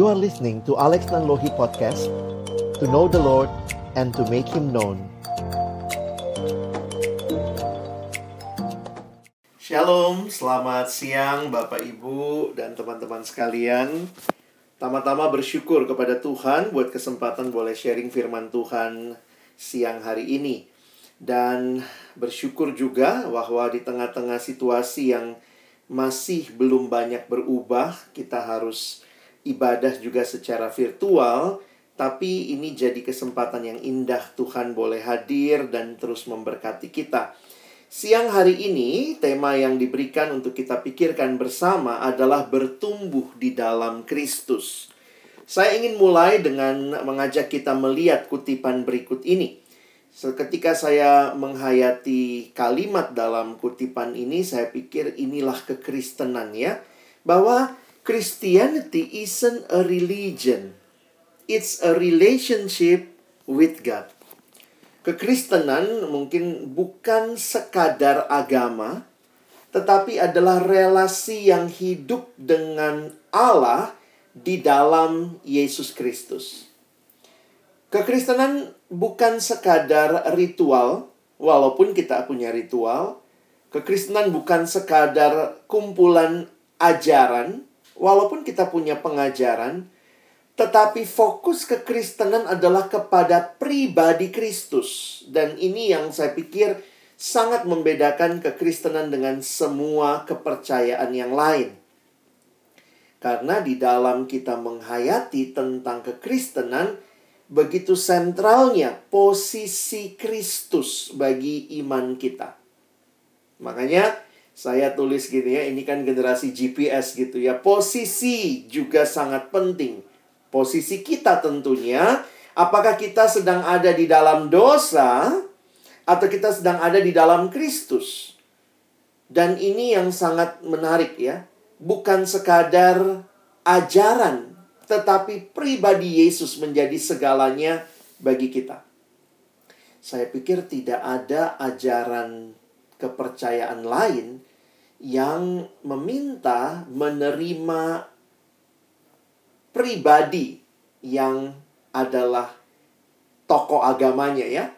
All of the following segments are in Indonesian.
You are listening to Alex Nanlohi Podcast To know the Lord and to make Him known. Shalom, selamat siang Bapak Ibu dan teman-teman sekalian. Tama-tama bersyukur kepada Tuhan buat kesempatan boleh sharing firman Tuhan siang hari ini. Dan bersyukur juga bahwa di tengah-tengah situasi yang masih belum banyak berubah Kita harus ibadah juga secara virtual, tapi ini jadi kesempatan yang indah Tuhan boleh hadir dan terus memberkati kita. Siang hari ini, tema yang diberikan untuk kita pikirkan bersama adalah bertumbuh di dalam Kristus. Saya ingin mulai dengan mengajak kita melihat kutipan berikut ini. Seketika saya menghayati kalimat dalam kutipan ini, saya pikir inilah kekristenan ya. Bahwa Christianity isn't a religion. It's a relationship with God. Kekristenan mungkin bukan sekadar agama, tetapi adalah relasi yang hidup dengan Allah di dalam Yesus Kristus. Kekristenan bukan sekadar ritual, walaupun kita punya ritual. Kekristenan bukan sekadar kumpulan ajaran, walaupun kita punya pengajaran, tetapi fokus kekristenan adalah kepada pribadi Kristus. Dan ini yang saya pikir sangat membedakan kekristenan dengan semua kepercayaan yang lain. Karena di dalam kita menghayati tentang kekristenan, begitu sentralnya posisi Kristus bagi iman kita. Makanya, saya tulis gini ya, ini kan generasi GPS gitu ya. Posisi juga sangat penting. Posisi kita tentunya, apakah kita sedang ada di dalam dosa atau kita sedang ada di dalam Kristus. Dan ini yang sangat menarik ya. Bukan sekadar ajaran, tetapi pribadi Yesus menjadi segalanya bagi kita. Saya pikir tidak ada ajaran kepercayaan lain yang meminta menerima pribadi yang adalah tokoh agamanya ya.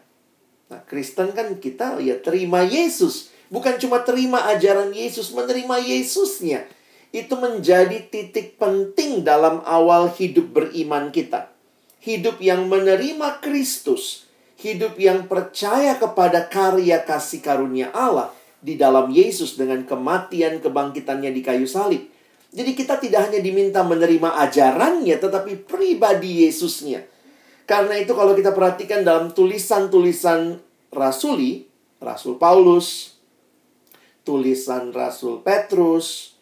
Nah, Kristen kan kita ya terima Yesus, bukan cuma terima ajaran Yesus, menerima Yesusnya. Itu menjadi titik penting dalam awal hidup beriman kita. Hidup yang menerima Kristus, hidup yang percaya kepada karya kasih karunia Allah di dalam Yesus dengan kematian kebangkitannya di kayu salib. Jadi kita tidak hanya diminta menerima ajarannya tetapi pribadi Yesusnya. Karena itu kalau kita perhatikan dalam tulisan-tulisan rasuli, Rasul Paulus, tulisan Rasul Petrus,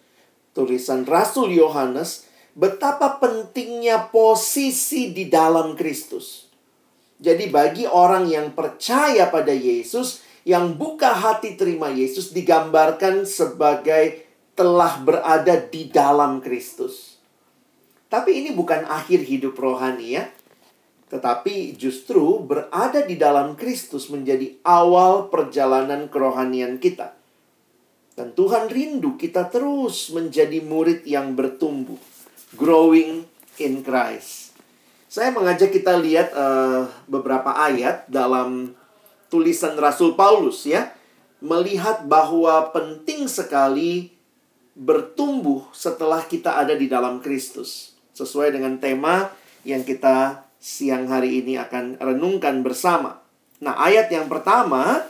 tulisan Rasul Yohanes, betapa pentingnya posisi di dalam Kristus. Jadi bagi orang yang percaya pada Yesus, yang buka hati terima Yesus digambarkan sebagai telah berada di dalam Kristus. Tapi ini bukan akhir hidup rohani ya. Tetapi justru berada di dalam Kristus menjadi awal perjalanan kerohanian kita. Dan Tuhan rindu kita terus menjadi murid yang bertumbuh. Growing in Christ. Saya mengajak kita lihat uh, beberapa ayat dalam tulisan Rasul Paulus ya, melihat bahwa penting sekali bertumbuh setelah kita ada di dalam Kristus. Sesuai dengan tema yang kita siang hari ini akan renungkan bersama. Nah, ayat yang pertama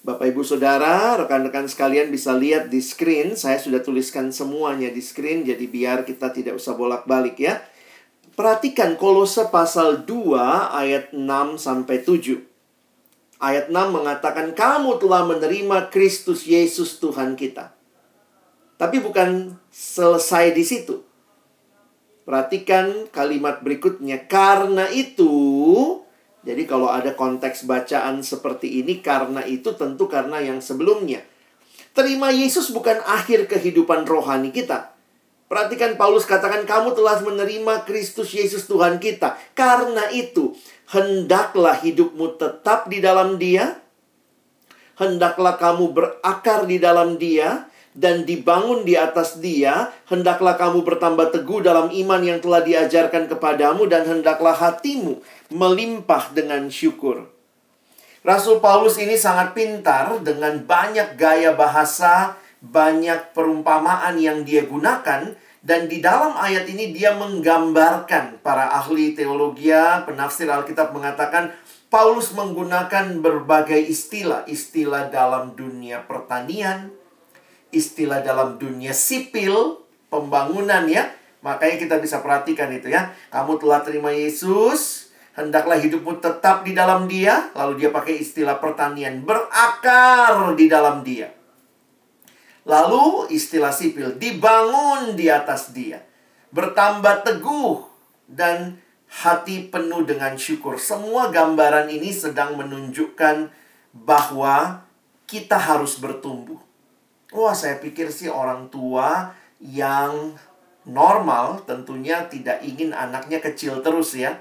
Bapak Ibu Saudara, rekan-rekan sekalian bisa lihat di screen. Saya sudah tuliskan semuanya di screen jadi biar kita tidak usah bolak-balik ya. Perhatikan Kolose pasal 2 ayat 6 sampai 7. Ayat 6 mengatakan kamu telah menerima Kristus Yesus Tuhan kita. Tapi bukan selesai di situ. Perhatikan kalimat berikutnya. Karena itu, jadi kalau ada konteks bacaan seperti ini, karena itu tentu karena yang sebelumnya. Terima Yesus bukan akhir kehidupan rohani kita. Perhatikan Paulus katakan kamu telah menerima Kristus Yesus Tuhan kita. Karena itu, hendaklah hidupmu tetap di dalam Dia, hendaklah kamu berakar di dalam Dia, dan dibangun di atas dia, hendaklah kamu bertambah teguh dalam iman yang telah diajarkan kepadamu dan hendaklah hatimu melimpah dengan syukur. Rasul Paulus ini sangat pintar dengan banyak gaya bahasa, banyak perumpamaan yang dia gunakan dan di dalam ayat ini dia menggambarkan para ahli teologi, penafsir Alkitab mengatakan Paulus menggunakan berbagai istilah, istilah dalam dunia pertanian, istilah dalam dunia sipil, pembangunan ya. Makanya kita bisa perhatikan itu ya. Kamu telah terima Yesus, hendaklah hidupmu tetap di dalam dia. Lalu dia pakai istilah pertanian, berakar di dalam dia. Lalu istilah sipil, dibangun di atas dia. Bertambah teguh dan hati penuh dengan syukur. Semua gambaran ini sedang menunjukkan bahwa kita harus bertumbuh. Wah, saya pikir sih orang tua yang normal tentunya tidak ingin anaknya kecil terus ya.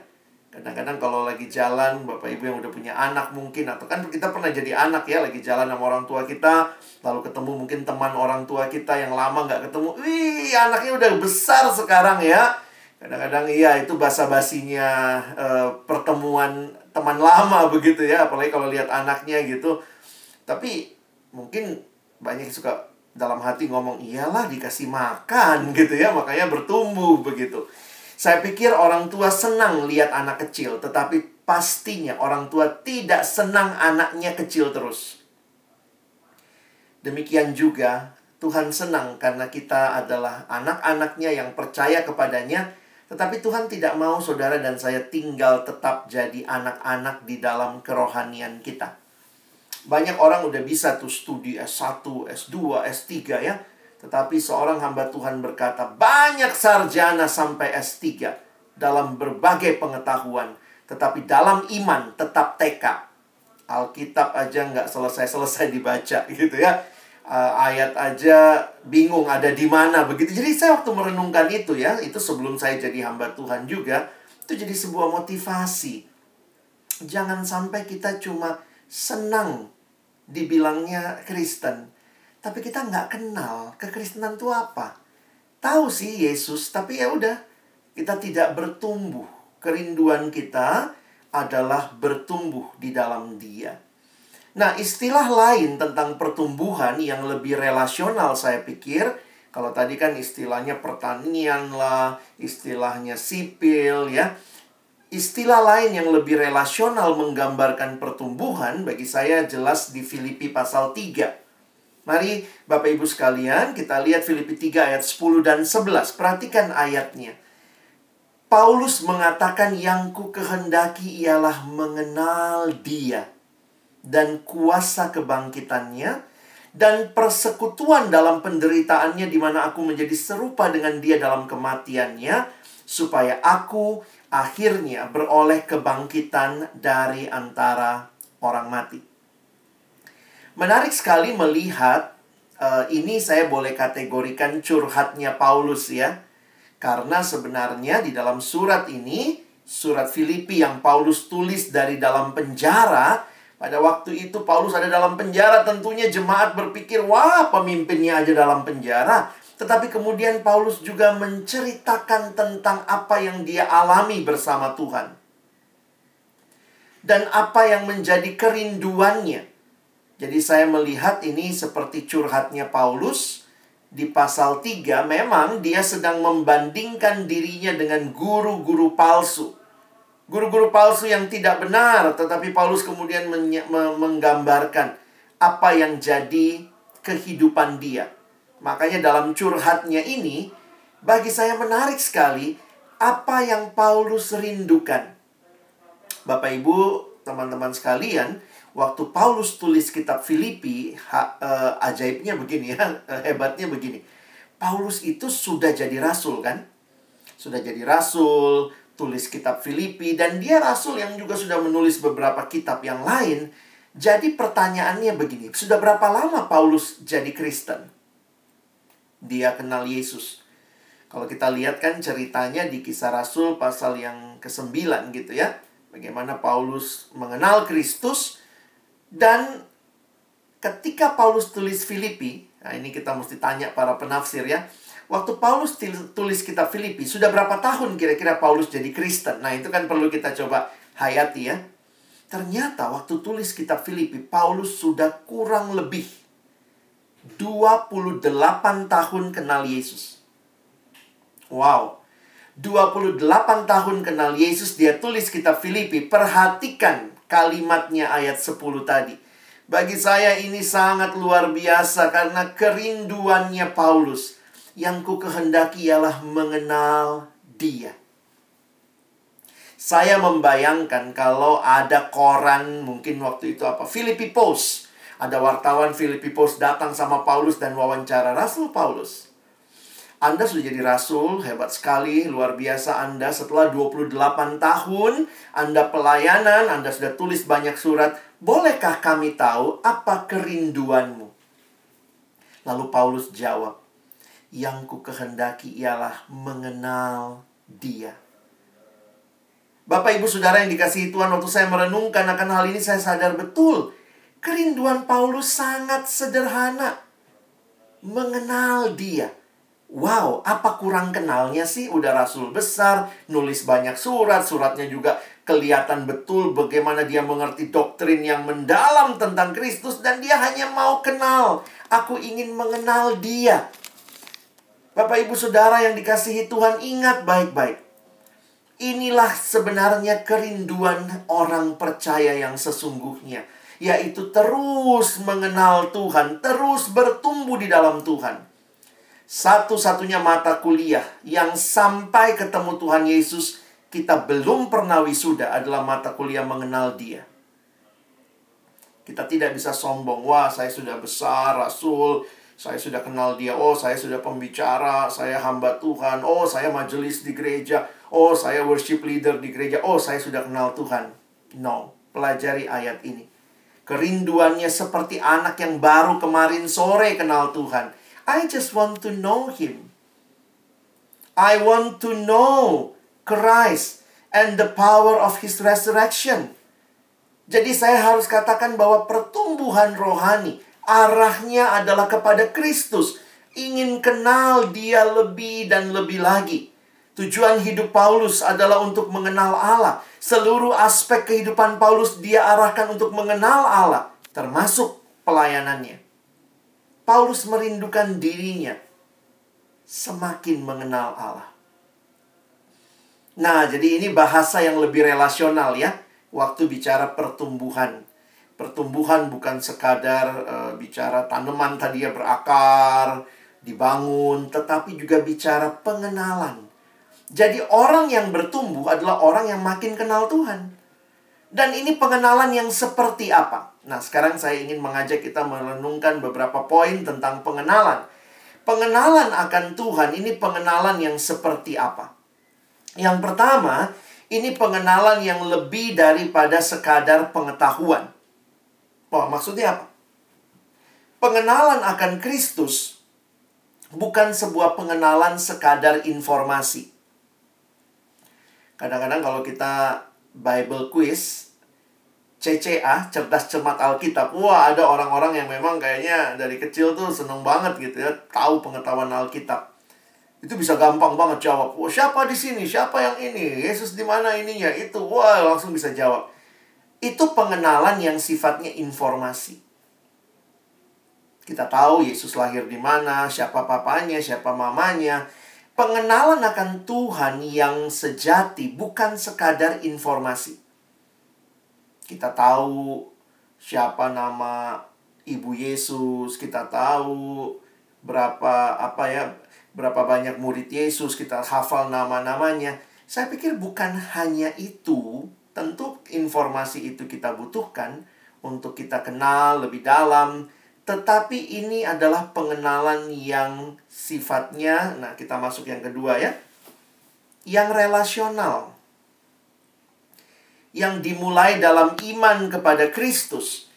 Kadang-kadang kalau lagi jalan, Bapak Ibu yang udah punya anak mungkin Atau kan kita pernah jadi anak ya Lagi jalan sama orang tua kita Lalu ketemu mungkin teman orang tua kita yang lama nggak ketemu Wih, anaknya udah besar sekarang ya. Kadang-kadang iya itu basa-basinya uh, pertemuan teman lama begitu ya Apalagi kalau lihat anaknya gitu. Tapi mungkin banyak suka dalam hati ngomong iyalah dikasih makan gitu ya makanya bertumbuh begitu saya pikir orang tua senang lihat anak kecil tetapi pastinya orang tua tidak senang anaknya kecil terus demikian juga Tuhan senang karena kita adalah anak-anaknya yang percaya kepadanya tetapi Tuhan tidak mau saudara dan saya tinggal tetap jadi anak-anak di dalam kerohanian kita banyak orang udah bisa tuh studi S1, S2, S3 ya. Tetapi seorang hamba Tuhan berkata, banyak sarjana sampai S3 dalam berbagai pengetahuan. Tetapi dalam iman tetap TK. Alkitab aja nggak selesai-selesai dibaca gitu ya. Uh, ayat aja bingung ada di mana begitu. Jadi saya waktu merenungkan itu ya, itu sebelum saya jadi hamba Tuhan juga, itu jadi sebuah motivasi. Jangan sampai kita cuma senang dibilangnya Kristen. Tapi kita nggak kenal kekristenan itu apa. Tahu sih Yesus, tapi ya udah kita tidak bertumbuh. Kerinduan kita adalah bertumbuh di dalam Dia. Nah, istilah lain tentang pertumbuhan yang lebih relasional saya pikir, kalau tadi kan istilahnya pertanian lah, istilahnya sipil ya. Istilah lain yang lebih relasional menggambarkan pertumbuhan bagi saya jelas di Filipi pasal 3. Mari Bapak Ibu sekalian kita lihat Filipi 3 ayat 10 dan 11. Perhatikan ayatnya. Paulus mengatakan yang ku kehendaki ialah mengenal dia dan kuasa kebangkitannya dan persekutuan dalam penderitaannya di mana aku menjadi serupa dengan dia dalam kematiannya supaya aku akhirnya beroleh kebangkitan dari antara orang mati. Menarik sekali melihat uh, ini saya boleh kategorikan curhatnya Paulus ya. Karena sebenarnya di dalam surat ini, surat Filipi yang Paulus tulis dari dalam penjara, pada waktu itu Paulus ada dalam penjara, tentunya jemaat berpikir, "Wah, pemimpinnya aja dalam penjara." Tetapi kemudian Paulus juga menceritakan tentang apa yang dia alami bersama Tuhan. Dan apa yang menjadi kerinduannya. Jadi saya melihat ini seperti curhatnya Paulus di pasal 3 memang dia sedang membandingkan dirinya dengan guru-guru palsu. Guru-guru palsu yang tidak benar, tetapi Paulus kemudian menggambarkan apa yang jadi kehidupan dia. Makanya dalam curhatnya ini, bagi saya menarik sekali apa yang Paulus rindukan. Bapak Ibu, teman-teman sekalian, waktu Paulus tulis kitab Filipi, ha, uh, ajaibnya begini ya, hebatnya begini. Paulus itu sudah jadi rasul kan? Sudah jadi rasul, tulis kitab Filipi dan dia rasul yang juga sudah menulis beberapa kitab yang lain. Jadi pertanyaannya begini, sudah berapa lama Paulus jadi Kristen? dia kenal Yesus. Kalau kita lihat kan ceritanya di kisah Rasul pasal yang ke-9 gitu ya. Bagaimana Paulus mengenal Kristus dan ketika Paulus tulis Filipi, Nah, ini kita mesti tanya para penafsir ya. Waktu Paulus tulis kitab Filipi, sudah berapa tahun kira-kira Paulus jadi Kristen? Nah, itu kan perlu kita coba hayati ya. Ternyata waktu tulis kitab Filipi, Paulus sudah kurang lebih 28 tahun kenal Yesus. Wow. 28 tahun kenal Yesus, dia tulis kitab Filipi. Perhatikan kalimatnya ayat 10 tadi. Bagi saya ini sangat luar biasa karena kerinduannya Paulus yang ku kehendaki ialah mengenal dia. Saya membayangkan kalau ada koran mungkin waktu itu apa Philippi Post. Ada wartawan Philippi Post datang sama Paulus dan wawancara Rasul Paulus. Anda sudah jadi rasul, hebat sekali, luar biasa Anda setelah 28 tahun Anda pelayanan, Anda sudah tulis banyak surat. Bolehkah kami tahu apa kerinduanmu? Lalu Paulus jawab, yang ku kehendaki ialah mengenal dia. Bapak ibu saudara yang dikasihi Tuhan waktu saya merenungkan akan hal ini saya sadar betul. Kerinduan Paulus sangat sederhana. Mengenal dia. Wow, apa kurang kenalnya sih? Udah rasul besar, nulis banyak surat, suratnya juga kelihatan betul bagaimana dia mengerti doktrin yang mendalam tentang Kristus dan dia hanya mau kenal. Aku ingin mengenal dia. Bapak Ibu Saudara yang dikasihi Tuhan, ingat baik-baik. Inilah sebenarnya kerinduan orang percaya yang sesungguhnya, yaitu terus mengenal Tuhan, terus bertumbuh di dalam Tuhan. Satu-satunya mata kuliah yang sampai ketemu Tuhan Yesus kita belum pernah wisuda adalah mata kuliah mengenal Dia. Kita tidak bisa sombong, wah saya sudah besar, rasul, saya sudah kenal dia. Oh, saya sudah pembicara. Saya hamba Tuhan. Oh, saya majelis di gereja. Oh, saya worship leader di gereja. Oh, saya sudah kenal Tuhan. No, pelajari ayat ini. Kerinduannya seperti anak yang baru kemarin sore kenal Tuhan. I just want to know Him. I want to know Christ and the power of His resurrection. Jadi saya harus katakan bahwa pertumbuhan rohani arahnya adalah kepada Kristus. Ingin kenal dia lebih dan lebih lagi. Tujuan hidup Paulus adalah untuk mengenal Allah. Seluruh aspek kehidupan Paulus dia arahkan untuk mengenal Allah, termasuk pelayanannya. Paulus merindukan dirinya semakin mengenal Allah. Nah, jadi ini bahasa yang lebih relasional ya, waktu bicara pertumbuhan. Pertumbuhan bukan sekadar uh, bicara tanaman tadi ya berakar, dibangun, tetapi juga bicara pengenalan. Jadi orang yang bertumbuh adalah orang yang makin kenal Tuhan. Dan ini pengenalan yang seperti apa? Nah, sekarang saya ingin mengajak kita merenungkan beberapa poin tentang pengenalan. Pengenalan akan Tuhan ini pengenalan yang seperti apa? Yang pertama, ini pengenalan yang lebih daripada sekadar pengetahuan. Wah, maksudnya apa? Pengenalan akan Kristus bukan sebuah pengenalan sekadar informasi. Kadang-kadang kalau kita Bible quiz, CCA, cerdas cermat Alkitab. Wah, ada orang-orang yang memang kayaknya dari kecil tuh seneng banget gitu ya, tahu pengetahuan Alkitab. Itu bisa gampang banget jawab. Wah, siapa di sini? Siapa yang ini? Yesus di mana ininya? Itu wah, langsung bisa jawab. Itu pengenalan yang sifatnya informasi. Kita tahu Yesus lahir di mana, siapa papanya, siapa mamanya. Pengenalan akan Tuhan yang sejati bukan sekadar informasi. Kita tahu siapa nama ibu Yesus, kita tahu berapa apa ya, berapa banyak murid Yesus, kita hafal nama-namanya. Saya pikir bukan hanya itu Tentu informasi itu kita butuhkan untuk kita kenal lebih dalam, tetapi ini adalah pengenalan yang sifatnya, nah kita masuk yang kedua ya, yang relasional. Yang dimulai dalam iman kepada Kristus.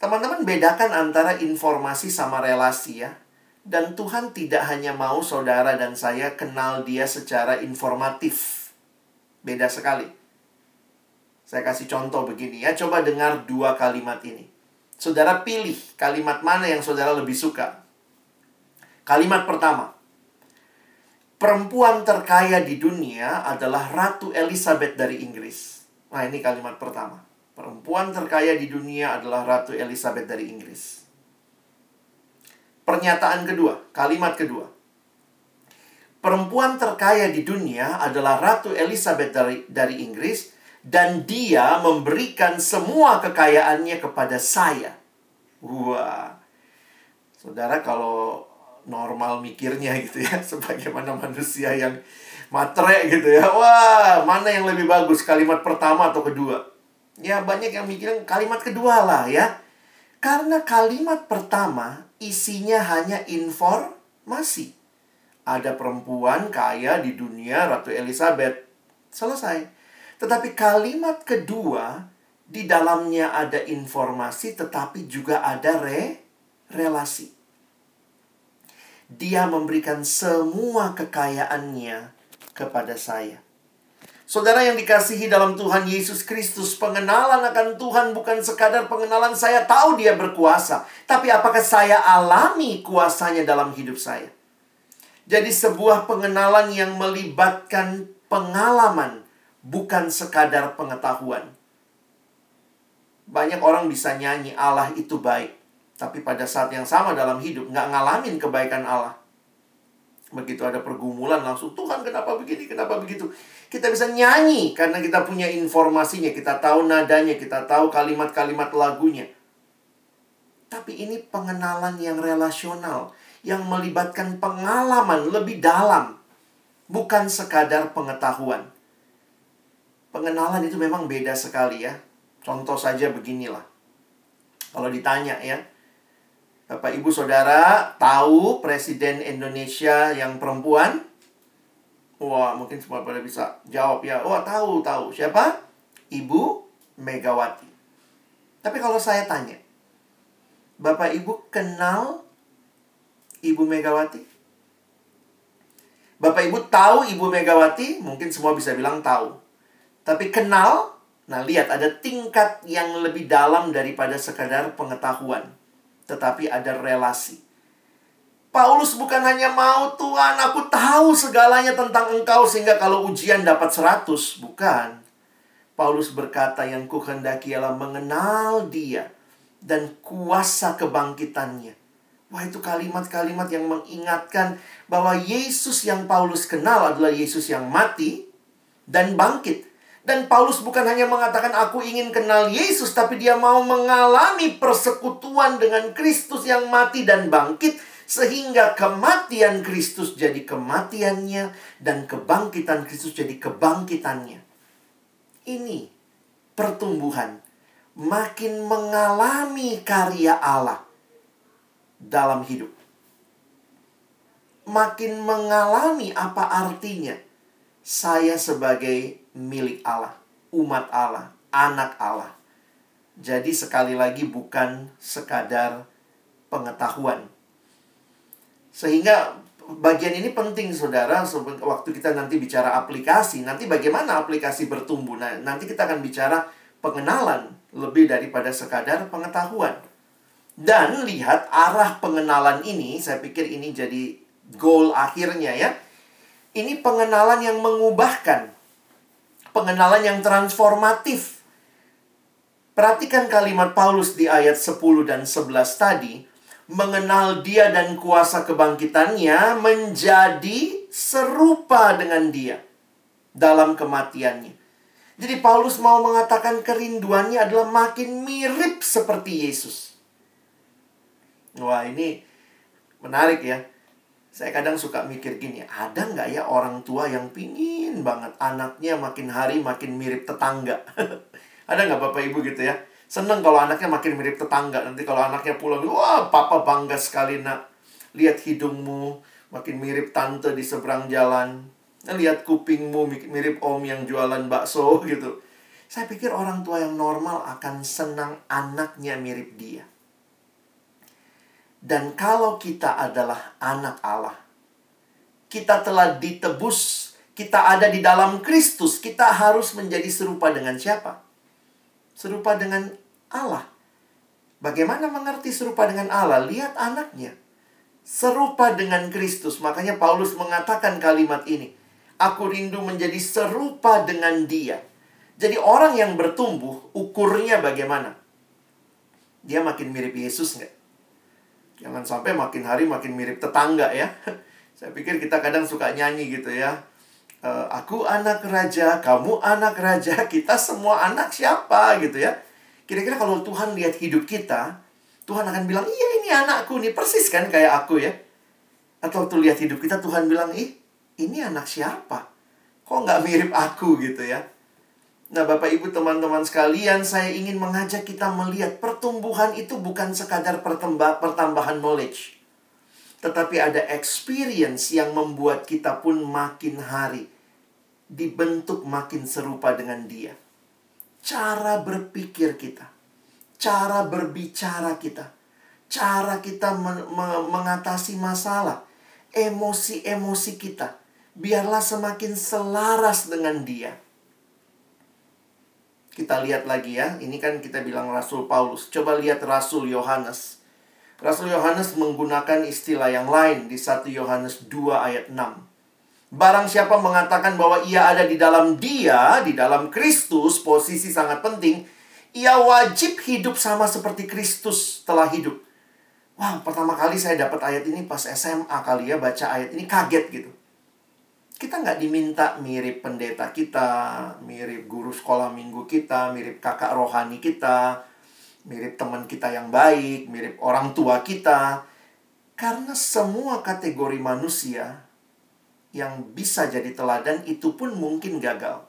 Teman-teman bedakan antara informasi sama relasi ya. Dan Tuhan tidak hanya mau saudara dan saya kenal dia secara informatif. Beda sekali. Saya kasih contoh begini ya, coba dengar dua kalimat ini. Saudara pilih kalimat mana yang saudara lebih suka. Kalimat pertama. Perempuan terkaya di dunia adalah Ratu Elizabeth dari Inggris. Nah, ini kalimat pertama. Perempuan terkaya di dunia adalah Ratu Elizabeth dari Inggris. Pernyataan kedua, kalimat kedua. Perempuan terkaya di dunia adalah Ratu Elizabeth dari, dari Inggris dan dia memberikan semua kekayaannya kepada saya. Wah. Saudara kalau normal mikirnya gitu ya, sebagaimana manusia yang matre gitu ya. Wah, mana yang lebih bagus kalimat pertama atau kedua? Ya banyak yang mikirin kalimat kedua lah ya. Karena kalimat pertama isinya hanya informasi. Ada perempuan kaya di dunia Ratu Elizabeth. Selesai. Tetapi kalimat kedua di dalamnya ada informasi tetapi juga ada re relasi. Dia memberikan semua kekayaannya kepada saya. Saudara yang dikasihi dalam Tuhan Yesus Kristus, pengenalan akan Tuhan bukan sekadar pengenalan saya tahu dia berkuasa. Tapi apakah saya alami kuasanya dalam hidup saya? Jadi sebuah pengenalan yang melibatkan pengalaman bukan sekadar pengetahuan. Banyak orang bisa nyanyi Allah itu baik. Tapi pada saat yang sama dalam hidup nggak ngalamin kebaikan Allah. Begitu ada pergumulan langsung Tuhan kenapa begini, kenapa begitu. Kita bisa nyanyi karena kita punya informasinya. Kita tahu nadanya, kita tahu kalimat-kalimat lagunya. Tapi ini pengenalan yang relasional. Yang melibatkan pengalaman lebih dalam. Bukan sekadar pengetahuan. Pengenalan itu memang beda sekali ya. Contoh saja beginilah. Kalau ditanya ya, Bapak Ibu Saudara tahu Presiden Indonesia yang perempuan? Wah, mungkin semua pada bisa jawab ya. Wah, tahu, tahu. Siapa? Ibu Megawati. Tapi kalau saya tanya, Bapak Ibu kenal Ibu Megawati? Bapak Ibu tahu Ibu Megawati? Mungkin semua bisa bilang tahu. Tapi kenal, nah lihat ada tingkat yang lebih dalam daripada sekadar pengetahuan. Tetapi ada relasi. Paulus bukan hanya mau Tuhan, aku tahu segalanya tentang engkau sehingga kalau ujian dapat 100. Bukan. Paulus berkata yang kuhendaki ialah mengenal dia dan kuasa kebangkitannya. Wah itu kalimat-kalimat yang mengingatkan bahwa Yesus yang Paulus kenal adalah Yesus yang mati dan bangkit. Dan Paulus bukan hanya mengatakan aku ingin kenal Yesus, tapi dia mau mengalami persekutuan dengan Kristus yang mati dan bangkit, sehingga kematian Kristus jadi kematiannya, dan kebangkitan Kristus jadi kebangkitannya. Ini pertumbuhan, makin mengalami karya Allah dalam hidup. Makin mengalami apa artinya saya sebagai milik Allah, umat Allah, anak Allah. Jadi sekali lagi bukan sekadar pengetahuan. Sehingga bagian ini penting saudara waktu kita nanti bicara aplikasi nanti bagaimana aplikasi bertumbuh nah nanti kita akan bicara pengenalan lebih daripada sekadar pengetahuan dan lihat arah pengenalan ini saya pikir ini jadi goal akhirnya ya ini pengenalan yang mengubahkan pengenalan yang transformatif. Perhatikan kalimat Paulus di ayat 10 dan 11 tadi. Mengenal dia dan kuasa kebangkitannya menjadi serupa dengan dia dalam kematiannya. Jadi Paulus mau mengatakan kerinduannya adalah makin mirip seperti Yesus. Wah ini menarik ya. Saya kadang suka mikir gini, ada nggak ya orang tua yang pingin banget anaknya makin hari makin mirip tetangga? ada nggak bapak ibu gitu ya? Seneng kalau anaknya makin mirip tetangga. Nanti kalau anaknya pulang, wah papa bangga sekali nak. Lihat hidungmu makin mirip tante di seberang jalan. Lihat kupingmu mirip om yang jualan bakso gitu. Saya pikir orang tua yang normal akan senang anaknya mirip dia. Dan kalau kita adalah anak Allah, kita telah ditebus, kita ada di dalam Kristus, kita harus menjadi serupa dengan siapa? Serupa dengan Allah. Bagaimana mengerti serupa dengan Allah? Lihat anaknya. Serupa dengan Kristus. Makanya Paulus mengatakan kalimat ini. Aku rindu menjadi serupa dengan dia. Jadi orang yang bertumbuh, ukurnya bagaimana? Dia makin mirip Yesus nggak? Jangan sampai makin hari makin mirip tetangga ya. Saya pikir kita kadang suka nyanyi gitu ya. E, aku anak raja, kamu anak raja, kita semua anak siapa gitu ya. Kira-kira kalau Tuhan lihat hidup kita, Tuhan akan bilang, iya ini anakku nih, persis kan kayak aku ya. Atau waktu lihat hidup kita, Tuhan bilang, ih ini anak siapa? Kok nggak mirip aku gitu ya. Nah, Bapak Ibu teman-teman sekalian, saya ingin mengajak kita melihat pertumbuhan itu bukan sekadar pertambahan knowledge. Tetapi ada experience yang membuat kita pun makin hari dibentuk makin serupa dengan dia. Cara berpikir kita, cara berbicara kita, cara kita men mengatasi masalah, emosi-emosi kita, biarlah semakin selaras dengan dia kita lihat lagi ya. Ini kan kita bilang Rasul Paulus. Coba lihat Rasul Yohanes. Rasul Yohanes menggunakan istilah yang lain di 1 Yohanes 2 ayat 6. Barang siapa mengatakan bahwa ia ada di dalam dia, di dalam Kristus, posisi sangat penting, ia wajib hidup sama seperti Kristus telah hidup. Wah, pertama kali saya dapat ayat ini pas SMA kali ya, baca ayat ini kaget gitu kita nggak diminta mirip pendeta kita, mirip guru sekolah minggu kita, mirip kakak rohani kita, mirip teman kita yang baik, mirip orang tua kita. Karena semua kategori manusia yang bisa jadi teladan itu pun mungkin gagal.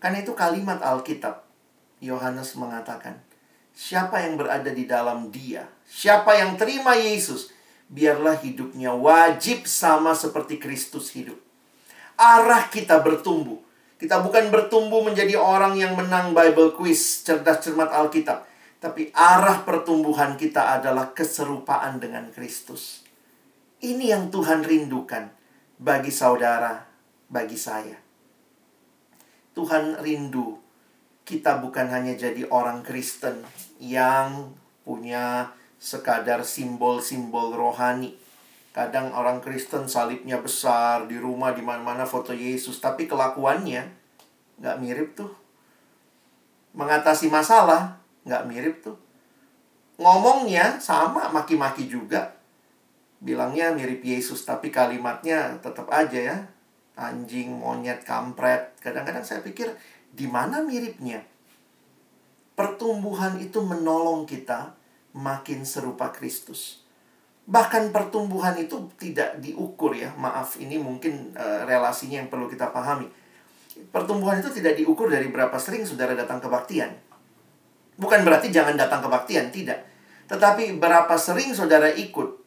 Karena itu kalimat Alkitab, Yohanes mengatakan, siapa yang berada di dalam dia, siapa yang terima Yesus, biarlah hidupnya wajib sama seperti Kristus hidup. Arah kita bertumbuh. Kita bukan bertumbuh menjadi orang yang menang Bible quiz, cerdas cermat Alkitab. Tapi arah pertumbuhan kita adalah keserupaan dengan Kristus. Ini yang Tuhan rindukan bagi saudara, bagi saya. Tuhan rindu kita bukan hanya jadi orang Kristen yang punya sekadar simbol-simbol rohani. Kadang orang Kristen salibnya besar di rumah di mana-mana foto Yesus, tapi kelakuannya nggak mirip tuh. Mengatasi masalah nggak mirip tuh. Ngomongnya sama, maki-maki juga. Bilangnya mirip Yesus, tapi kalimatnya tetap aja ya. Anjing, monyet, kampret. Kadang-kadang saya pikir, di mana miripnya? Pertumbuhan itu menolong kita makin serupa Kristus. Bahkan pertumbuhan itu tidak diukur ya. Maaf, ini mungkin uh, relasinya yang perlu kita pahami. Pertumbuhan itu tidak diukur dari berapa sering saudara datang kebaktian. Bukan berarti jangan datang kebaktian, tidak. Tetapi berapa sering saudara ikut,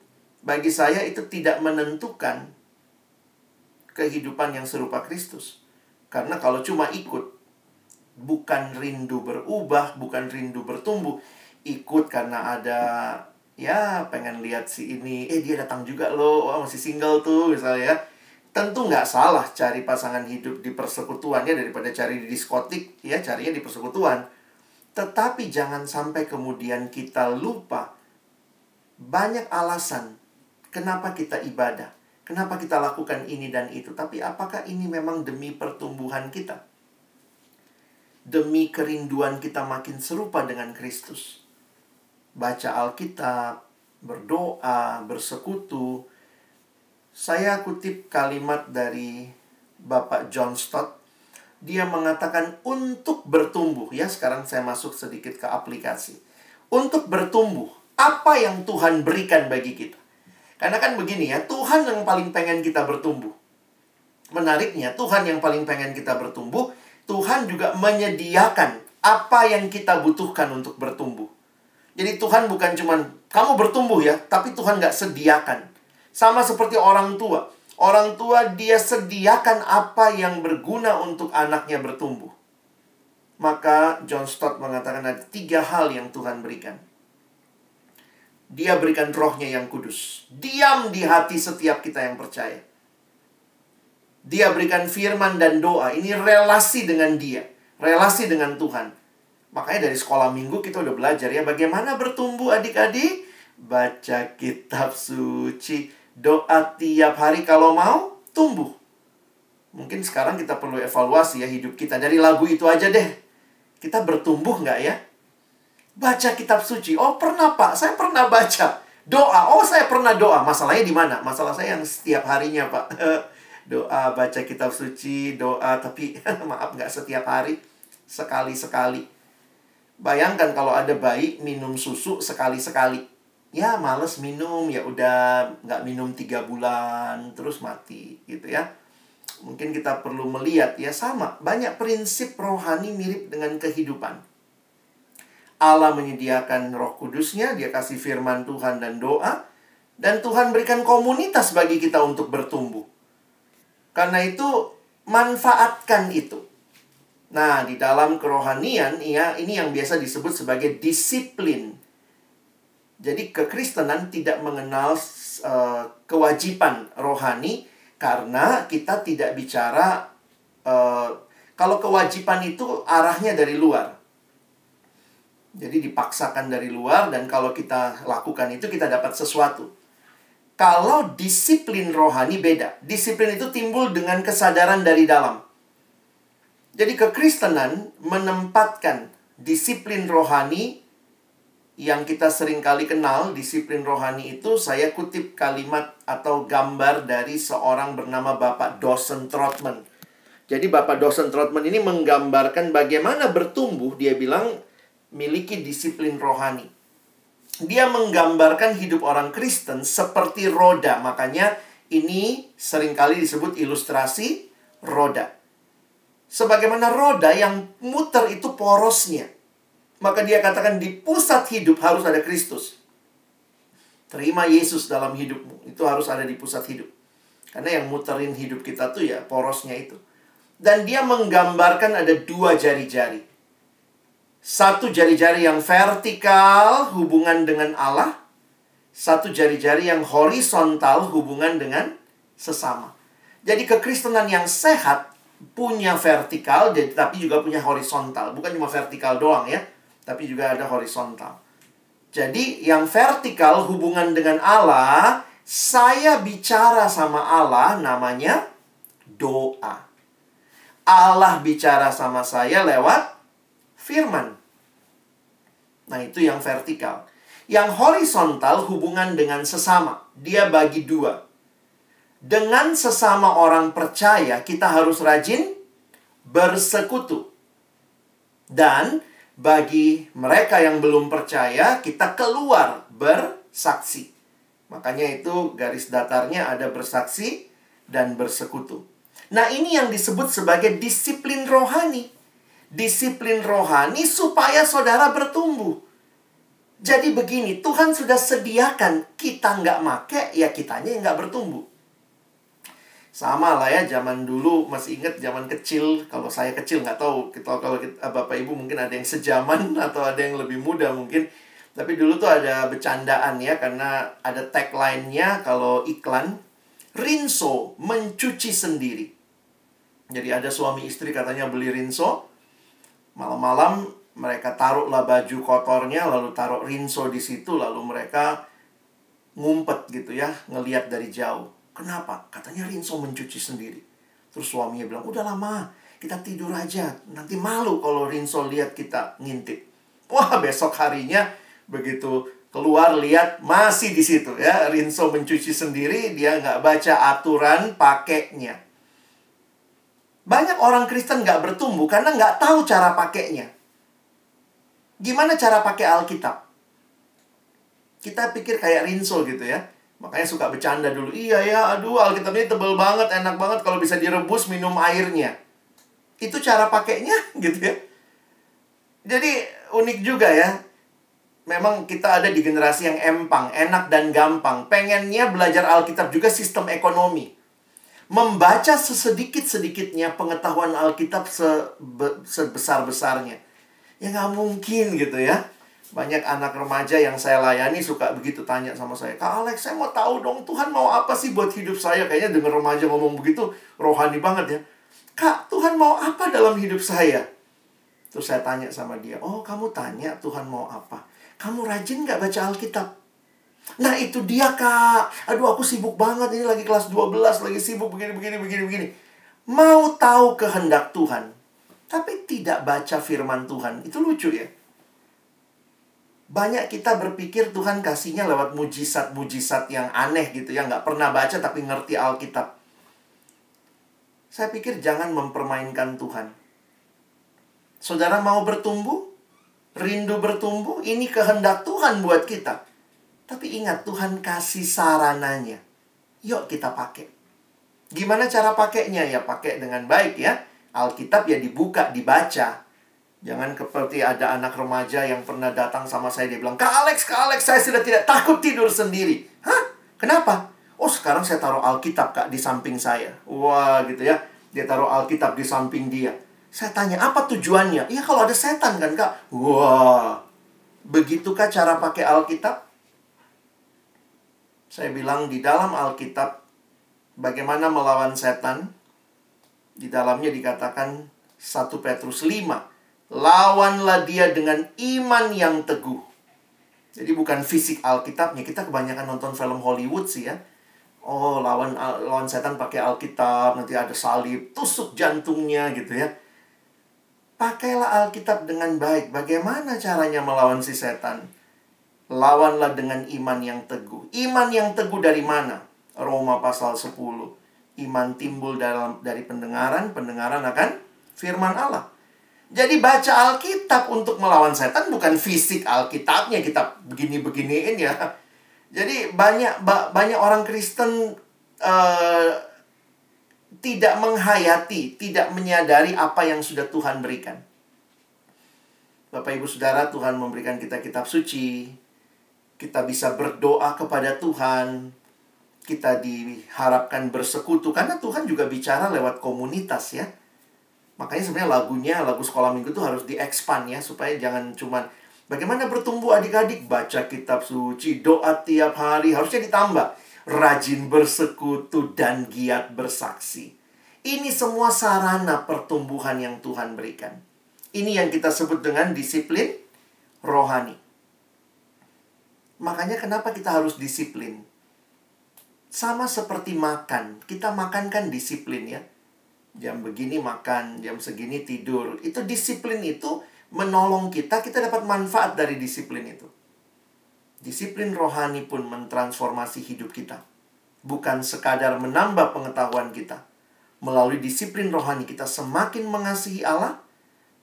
bagi saya itu tidak menentukan kehidupan yang serupa Kristus. Karena kalau cuma ikut, bukan rindu berubah, bukan rindu bertumbuh, ikut karena ada ya pengen lihat si ini. Eh dia datang juga loh. Oh, masih single tuh misalnya ya. Tentu nggak salah cari pasangan hidup di persekutuan ya daripada cari di diskotik ya carinya di persekutuan. Tetapi jangan sampai kemudian kita lupa banyak alasan kenapa kita ibadah kenapa kita lakukan ini dan itu. Tapi apakah ini memang demi pertumbuhan kita? Demi kerinduan kita makin serupa dengan Kristus baca Alkitab, berdoa, bersekutu. Saya kutip kalimat dari Bapak John Stott. Dia mengatakan untuk bertumbuh. Ya, sekarang saya masuk sedikit ke aplikasi. Untuk bertumbuh, apa yang Tuhan berikan bagi kita? Karena kan begini ya, Tuhan yang paling pengen kita bertumbuh. Menariknya, Tuhan yang paling pengen kita bertumbuh, Tuhan juga menyediakan apa yang kita butuhkan untuk bertumbuh. Jadi Tuhan bukan cuman kamu bertumbuh ya, tapi Tuhan nggak sediakan. Sama seperti orang tua. Orang tua dia sediakan apa yang berguna untuk anaknya bertumbuh. Maka John Stott mengatakan ada tiga hal yang Tuhan berikan. Dia berikan rohnya yang kudus. Diam di hati setiap kita yang percaya. Dia berikan firman dan doa. Ini relasi dengan dia. Relasi dengan Tuhan Makanya dari sekolah minggu kita udah belajar ya bagaimana bertumbuh adik-adik. Baca kitab suci, doa tiap hari kalau mau tumbuh. Mungkin sekarang kita perlu evaluasi ya hidup kita. Dari lagu itu aja deh. Kita bertumbuh nggak ya? Baca kitab suci. Oh pernah pak, saya pernah baca. Doa, oh saya pernah doa. Masalahnya di mana? Masalah saya yang setiap harinya pak. doa, baca kitab suci, doa. Tapi maaf nggak setiap hari. Sekali-sekali. Bayangkan kalau ada bayi minum susu sekali-sekali. Ya males minum, ya udah nggak minum tiga bulan, terus mati gitu ya. Mungkin kita perlu melihat ya sama, banyak prinsip rohani mirip dengan kehidupan. Allah menyediakan roh kudusnya, dia kasih firman Tuhan dan doa. Dan Tuhan berikan komunitas bagi kita untuk bertumbuh. Karena itu, manfaatkan itu. Nah, di dalam kerohanian ya ini yang biasa disebut sebagai disiplin. Jadi kekristenan tidak mengenal uh, kewajiban rohani karena kita tidak bicara uh, kalau kewajiban itu arahnya dari luar. Jadi dipaksakan dari luar dan kalau kita lakukan itu kita dapat sesuatu. Kalau disiplin rohani beda. Disiplin itu timbul dengan kesadaran dari dalam. Jadi kekristenan menempatkan disiplin rohani yang kita sering kali kenal, disiplin rohani itu saya kutip kalimat atau gambar dari seorang bernama Bapak Dawson Trotman. Jadi Bapak Dawson Trotman ini menggambarkan bagaimana bertumbuh, dia bilang miliki disiplin rohani. Dia menggambarkan hidup orang Kristen seperti roda, makanya ini sering kali disebut ilustrasi roda. Sebagaimana roda yang muter itu porosnya. Maka dia katakan di pusat hidup harus ada Kristus. Terima Yesus dalam hidupmu. Itu harus ada di pusat hidup. Karena yang muterin hidup kita tuh ya porosnya itu. Dan dia menggambarkan ada dua jari-jari. Satu jari-jari yang vertikal hubungan dengan Allah. Satu jari-jari yang horizontal hubungan dengan sesama. Jadi kekristenan yang sehat punya vertikal tapi juga punya horizontal. Bukan cuma vertikal doang ya, tapi juga ada horizontal. Jadi yang vertikal hubungan dengan Allah, saya bicara sama Allah namanya doa. Allah bicara sama saya lewat firman. Nah, itu yang vertikal. Yang horizontal hubungan dengan sesama. Dia bagi dua dengan sesama orang percaya, kita harus rajin bersekutu. Dan bagi mereka yang belum percaya, kita keluar bersaksi. Makanya itu garis datarnya ada bersaksi dan bersekutu. Nah, ini yang disebut sebagai disiplin rohani. Disiplin rohani supaya saudara bertumbuh. Jadi begini, Tuhan sudah sediakan kita nggak make, ya kitanya nggak bertumbuh. Sama lah ya, zaman dulu masih ingat zaman kecil. Kalau saya kecil nggak tahu, kita kalau kita, Bapak Ibu mungkin ada yang sejaman atau ada yang lebih muda mungkin. Tapi dulu tuh ada bercandaan ya, karena ada tagline-nya kalau iklan, Rinso mencuci sendiri. Jadi ada suami istri katanya beli Rinso, malam-malam mereka taruhlah baju kotornya, lalu taruh Rinso di situ, lalu mereka ngumpet gitu ya, ngeliat dari jauh Kenapa? Katanya Rinso mencuci sendiri. Terus suaminya bilang, udah lama, kita tidur aja. Nanti malu kalau Rinso lihat kita ngintip. Wah, besok harinya begitu keluar lihat masih di situ ya. Rinso mencuci sendiri, dia nggak baca aturan pakainya. Banyak orang Kristen nggak bertumbuh karena nggak tahu cara pakainya. Gimana cara pakai Alkitab? Kita pikir kayak Rinso gitu ya. Makanya suka bercanda dulu. Iya ya, aduh Alkitab ini tebel banget, enak banget kalau bisa direbus minum airnya. Itu cara pakainya gitu ya. Jadi unik juga ya. Memang kita ada di generasi yang empang, enak dan gampang. Pengennya belajar Alkitab juga sistem ekonomi. Membaca sesedikit-sedikitnya pengetahuan Alkitab sebesar-besarnya. Ya nggak mungkin gitu ya banyak anak remaja yang saya layani suka begitu tanya sama saya, Kak Alex, saya mau tahu dong Tuhan mau apa sih buat hidup saya? Kayaknya dengar remaja ngomong begitu rohani banget ya. Kak, Tuhan mau apa dalam hidup saya? Terus saya tanya sama dia, oh kamu tanya Tuhan mau apa? Kamu rajin nggak baca Alkitab? Nah itu dia kak. Aduh aku sibuk banget ini lagi kelas 12 lagi sibuk begini begini begini begini. Mau tahu kehendak Tuhan. Tapi tidak baca firman Tuhan. Itu lucu ya. Banyak kita berpikir Tuhan kasihnya lewat mujizat-mujizat yang aneh gitu ya. Nggak pernah baca tapi ngerti Alkitab. Saya pikir jangan mempermainkan Tuhan. Saudara mau bertumbuh? Rindu bertumbuh? Ini kehendak Tuhan buat kita. Tapi ingat, Tuhan kasih sarananya. Yuk kita pakai. Gimana cara pakainya? Ya pakai dengan baik ya. Alkitab ya dibuka, dibaca. Jangan seperti ada anak remaja yang pernah datang sama saya. Dia bilang, Kak Alex, Kak Alex, saya sudah tidak takut tidur sendiri. Hah? Kenapa? Oh sekarang saya taruh Alkitab kak di samping saya. Wah gitu ya. Dia taruh Alkitab di samping dia. Saya tanya, apa tujuannya? Iya kalau ada setan kan kak? Wah, begitukah cara pakai Alkitab? Saya bilang di dalam Alkitab, bagaimana melawan setan? Di dalamnya dikatakan 1 Petrus 5. Lawanlah dia dengan iman yang teguh. Jadi bukan fisik Alkitabnya. Kita kebanyakan nonton film Hollywood sih ya. Oh, lawan lawan setan pakai Alkitab, nanti ada salib, tusuk jantungnya gitu ya Pakailah Alkitab dengan baik. Bagaimana caranya melawan si setan? Lawanlah dengan iman yang teguh. Iman yang teguh dari mana? Roma pasal 10. Iman timbul dalam dari pendengaran, pendengaran akan firman Allah. Jadi baca Alkitab untuk melawan setan bukan fisik Alkitabnya kita begini-beginiin ya. Jadi banyak ba banyak orang Kristen uh, tidak menghayati, tidak menyadari apa yang sudah Tuhan berikan. Bapak Ibu Saudara, Tuhan memberikan kita kitab suci. Kita bisa berdoa kepada Tuhan. Kita diharapkan bersekutu karena Tuhan juga bicara lewat komunitas ya. Makanya sebenarnya lagunya, lagu sekolah minggu itu harus diekspan ya supaya jangan cuma bagaimana bertumbuh adik-adik baca kitab suci, doa tiap hari harusnya ditambah rajin bersekutu, dan giat bersaksi. Ini semua sarana pertumbuhan yang Tuhan berikan. Ini yang kita sebut dengan disiplin rohani. Makanya kenapa kita harus disiplin? Sama seperti makan. Kita makan kan disiplin ya. Jam begini makan, jam segini tidur. Itu disiplin itu menolong kita, kita dapat manfaat dari disiplin itu. Disiplin rohani pun mentransformasi hidup kita. Bukan sekadar menambah pengetahuan kita. Melalui disiplin rohani kita semakin mengasihi Allah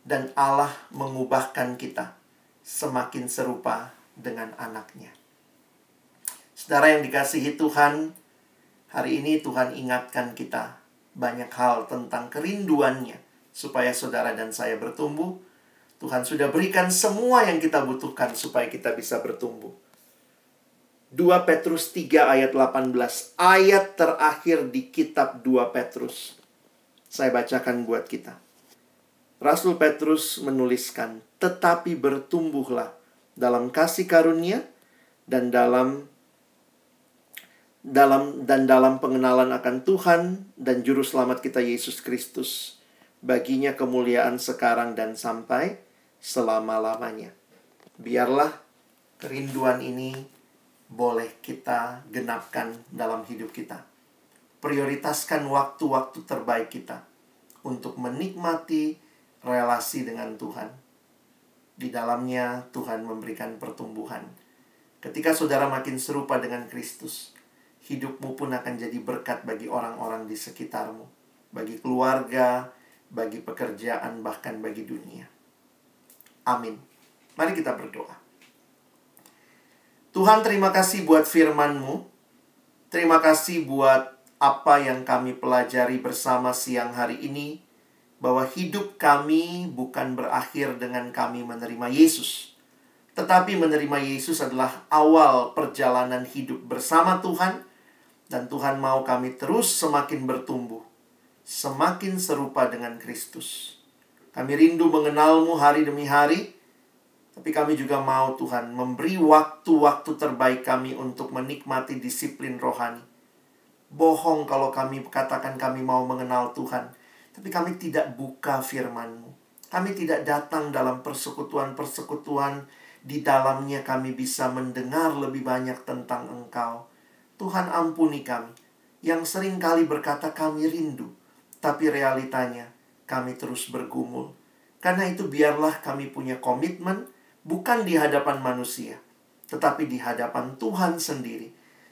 dan Allah mengubahkan kita semakin serupa dengan anaknya. Saudara yang dikasihi Tuhan, hari ini Tuhan ingatkan kita banyak hal tentang kerinduannya supaya saudara dan saya bertumbuh. Tuhan sudah berikan semua yang kita butuhkan supaya kita bisa bertumbuh. 2 Petrus 3 ayat 18. Ayat terakhir di kitab 2 Petrus. Saya bacakan buat kita. Rasul Petrus menuliskan, "Tetapi bertumbuhlah dalam kasih karunia dan dalam dalam dan dalam pengenalan akan Tuhan dan juru selamat kita Yesus Kristus. Baginya kemuliaan sekarang dan sampai selama-lamanya." Biarlah kerinduan ini boleh kita genapkan dalam hidup kita. Prioritaskan waktu-waktu terbaik kita untuk menikmati relasi dengan Tuhan. Di dalamnya Tuhan memberikan pertumbuhan. Ketika saudara makin serupa dengan Kristus, hidupmu pun akan jadi berkat bagi orang-orang di sekitarmu, bagi keluarga, bagi pekerjaan, bahkan bagi dunia. Amin. Mari kita berdoa. Tuhan terima kasih buat firman-Mu. Terima kasih buat apa yang kami pelajari bersama siang hari ini. Bahwa hidup kami bukan berakhir dengan kami menerima Yesus. Tetapi menerima Yesus adalah awal perjalanan hidup bersama Tuhan. Dan Tuhan mau kami terus semakin bertumbuh. Semakin serupa dengan Kristus. Kami rindu mengenalmu hari demi hari tapi kami juga mau Tuhan memberi waktu-waktu terbaik kami untuk menikmati disiplin rohani. Bohong kalau kami katakan kami mau mengenal Tuhan. Tapi kami tidak buka firman-Mu. Kami tidak datang dalam persekutuan-persekutuan di dalamnya kami bisa mendengar lebih banyak tentang Engkau. Tuhan ampuni kami yang sering kali berkata kami rindu, tapi realitanya kami terus bergumul. Karena itu biarlah kami punya komitmen bukan di hadapan manusia, tetapi di hadapan Tuhan sendiri.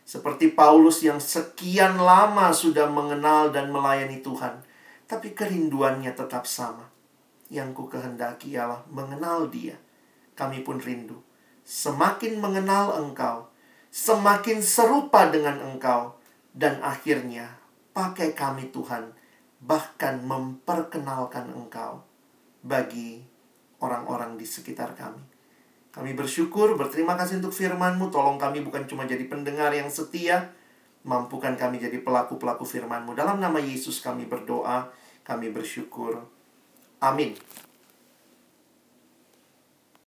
Seperti Paulus yang sekian lama sudah mengenal dan melayani Tuhan, tapi kerinduannya tetap sama. Yang ku kehendaki ialah mengenal Dia. Kami pun rindu. Semakin mengenal Engkau, semakin serupa dengan Engkau, dan akhirnya pakai kami Tuhan, bahkan memperkenalkan Engkau bagi orang-orang di sekitar kami. Kami bersyukur, berterima kasih untuk firman-Mu. Tolong kami bukan cuma jadi pendengar yang setia, mampukan kami jadi pelaku-pelaku firman-Mu. Dalam nama Yesus kami berdoa, kami bersyukur. Amin.